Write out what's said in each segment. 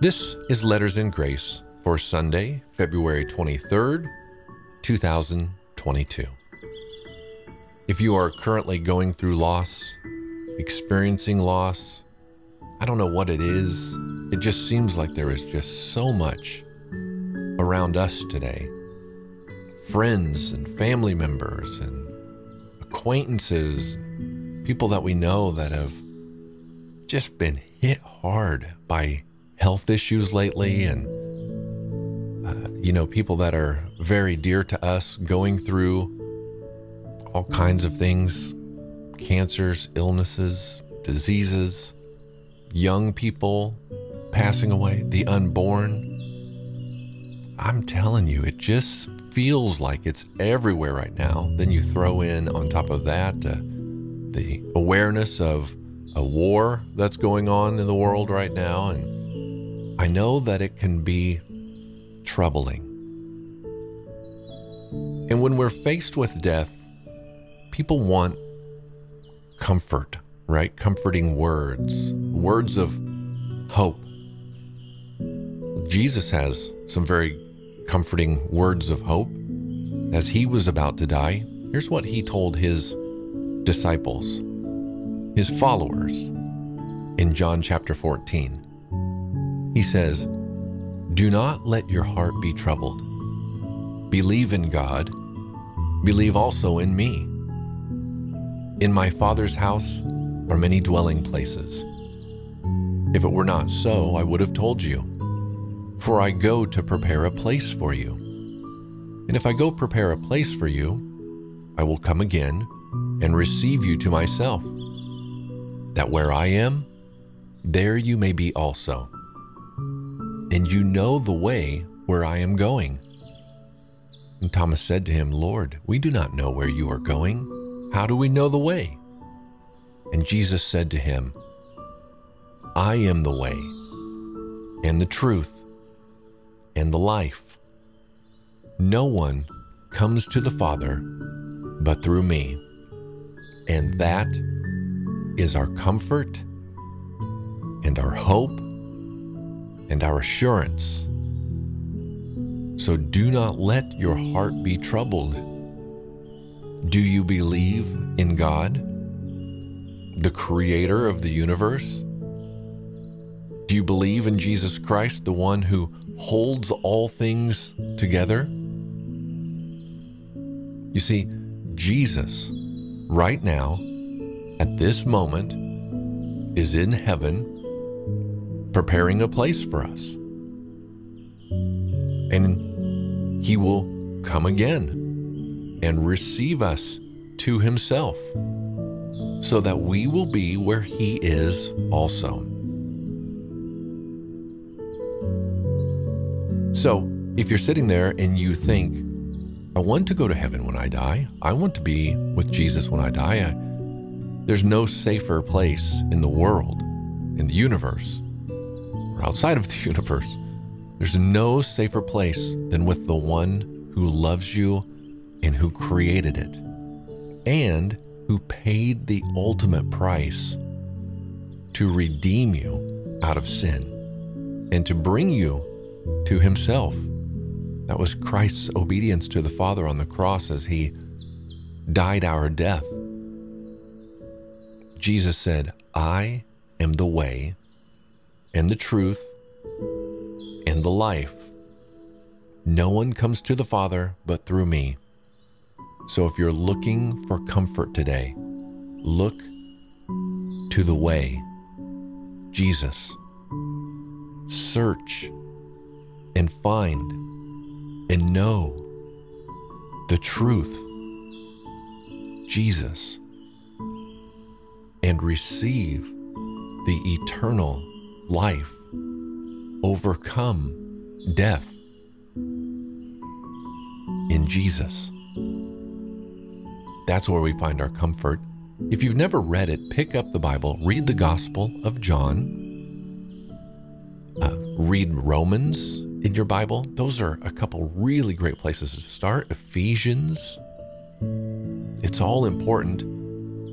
This is Letters in Grace for Sunday, February 23rd, 2022. If you are currently going through loss, experiencing loss, I don't know what it is. It just seems like there is just so much around us today. Friends and family members and acquaintances, people that we know that have just been hit hard by health issues lately and uh, you know people that are very dear to us going through all kinds of things cancers illnesses diseases young people passing away the unborn. I'm telling you it just feels like it's everywhere right now. Then you throw in on top of that uh, the awareness of a war that's going on in the world right now, and I know that it can be troubling. And when we're faced with death, people want comfort, right? Comforting words, words of hope. Jesus has some very comforting words of hope. As he was about to die, here's what he told his disciples his followers in John chapter 14. He says, Do not let your heart be troubled. Believe in God, believe also in me. In my Father's house are many dwelling places. If it were not so, I would have told you. For I go to prepare a place for you. And if I go prepare a place for you, I will come again and receive you to myself that where I am, there you may be also. And you know the way where I am going. And Thomas said to him, Lord, we do not know where you are going. How do we know the way? And Jesus said to him, I am the way, and the truth, and the life. No one comes to the Father but through me. And that is our comfort and our hope and our assurance. So do not let your heart be troubled. Do you believe in God, the creator of the universe? Do you believe in Jesus Christ, the one who holds all things together? You see, Jesus, right now, at this moment is in heaven preparing a place for us. And he will come again and receive us to himself so that we will be where he is also. So, if you're sitting there and you think, I want to go to heaven when I die, I want to be with Jesus when I die, I, there's no safer place in the world, in the universe, or outside of the universe. There's no safer place than with the one who loves you and who created it, and who paid the ultimate price to redeem you out of sin and to bring you to Himself. That was Christ's obedience to the Father on the cross as He died our death Jesus said, I am the way and the truth and the life. No one comes to the Father but through me. So if you're looking for comfort today, look to the way, Jesus. Search and find and know the truth, Jesus and receive the eternal life, overcome death in Jesus. That's where we find our comfort. If you've never read it, pick up the Bible, read the Gospel of John, uh, read Romans in your Bible. Those are a couple really great places to start. Ephesians. It's all important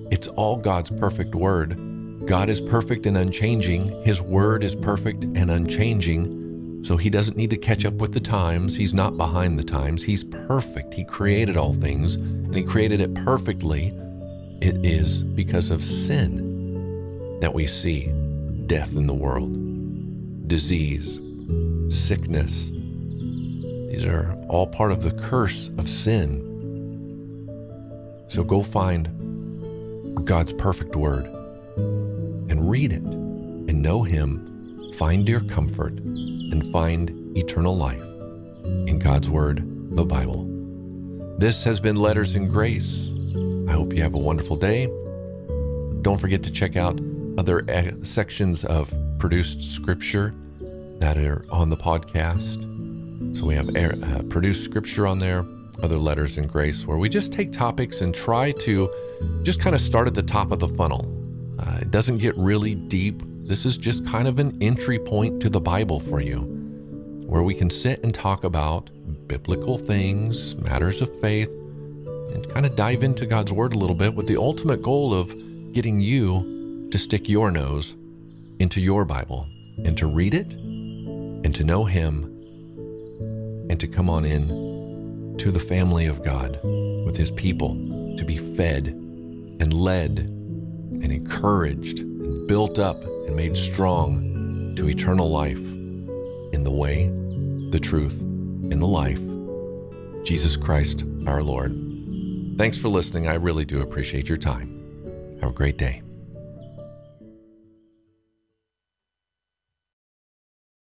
it's all God's perfect word. God is perfect and unchanging. His word is perfect and unchanging. So he doesn't need to catch up with the times. He's not behind the times. He's perfect. He created all things and he created it perfectly. It is because of sin that we see death in the world, disease, sickness. These are all part of the curse of sin. So go find God's perfect word and read it and know Him, find your comfort, and find eternal life in God's Word, the Bible. This has been Letters in Grace. I hope you have a wonderful day. Don't forget to check out other eh, sections of produced scripture that are on the podcast. So we have uh, produced scripture on there, other letters in grace, where we just take topics and try to just kind of start at the top of the funnel. Uh, it doesn't get really deep. This is just kind of an entry point to the Bible for you, where we can sit and talk about biblical things, matters of faith, and kind of dive into God's Word a little bit with the ultimate goal of getting you to stick your nose into your Bible and to read it and to know Him and to come on in to the family of God with His people to be fed and led and encouraged and built up and made strong to eternal life in the way, the truth, and the life, Jesus Christ our Lord. Thanks for listening. I really do appreciate your time. Have a great day.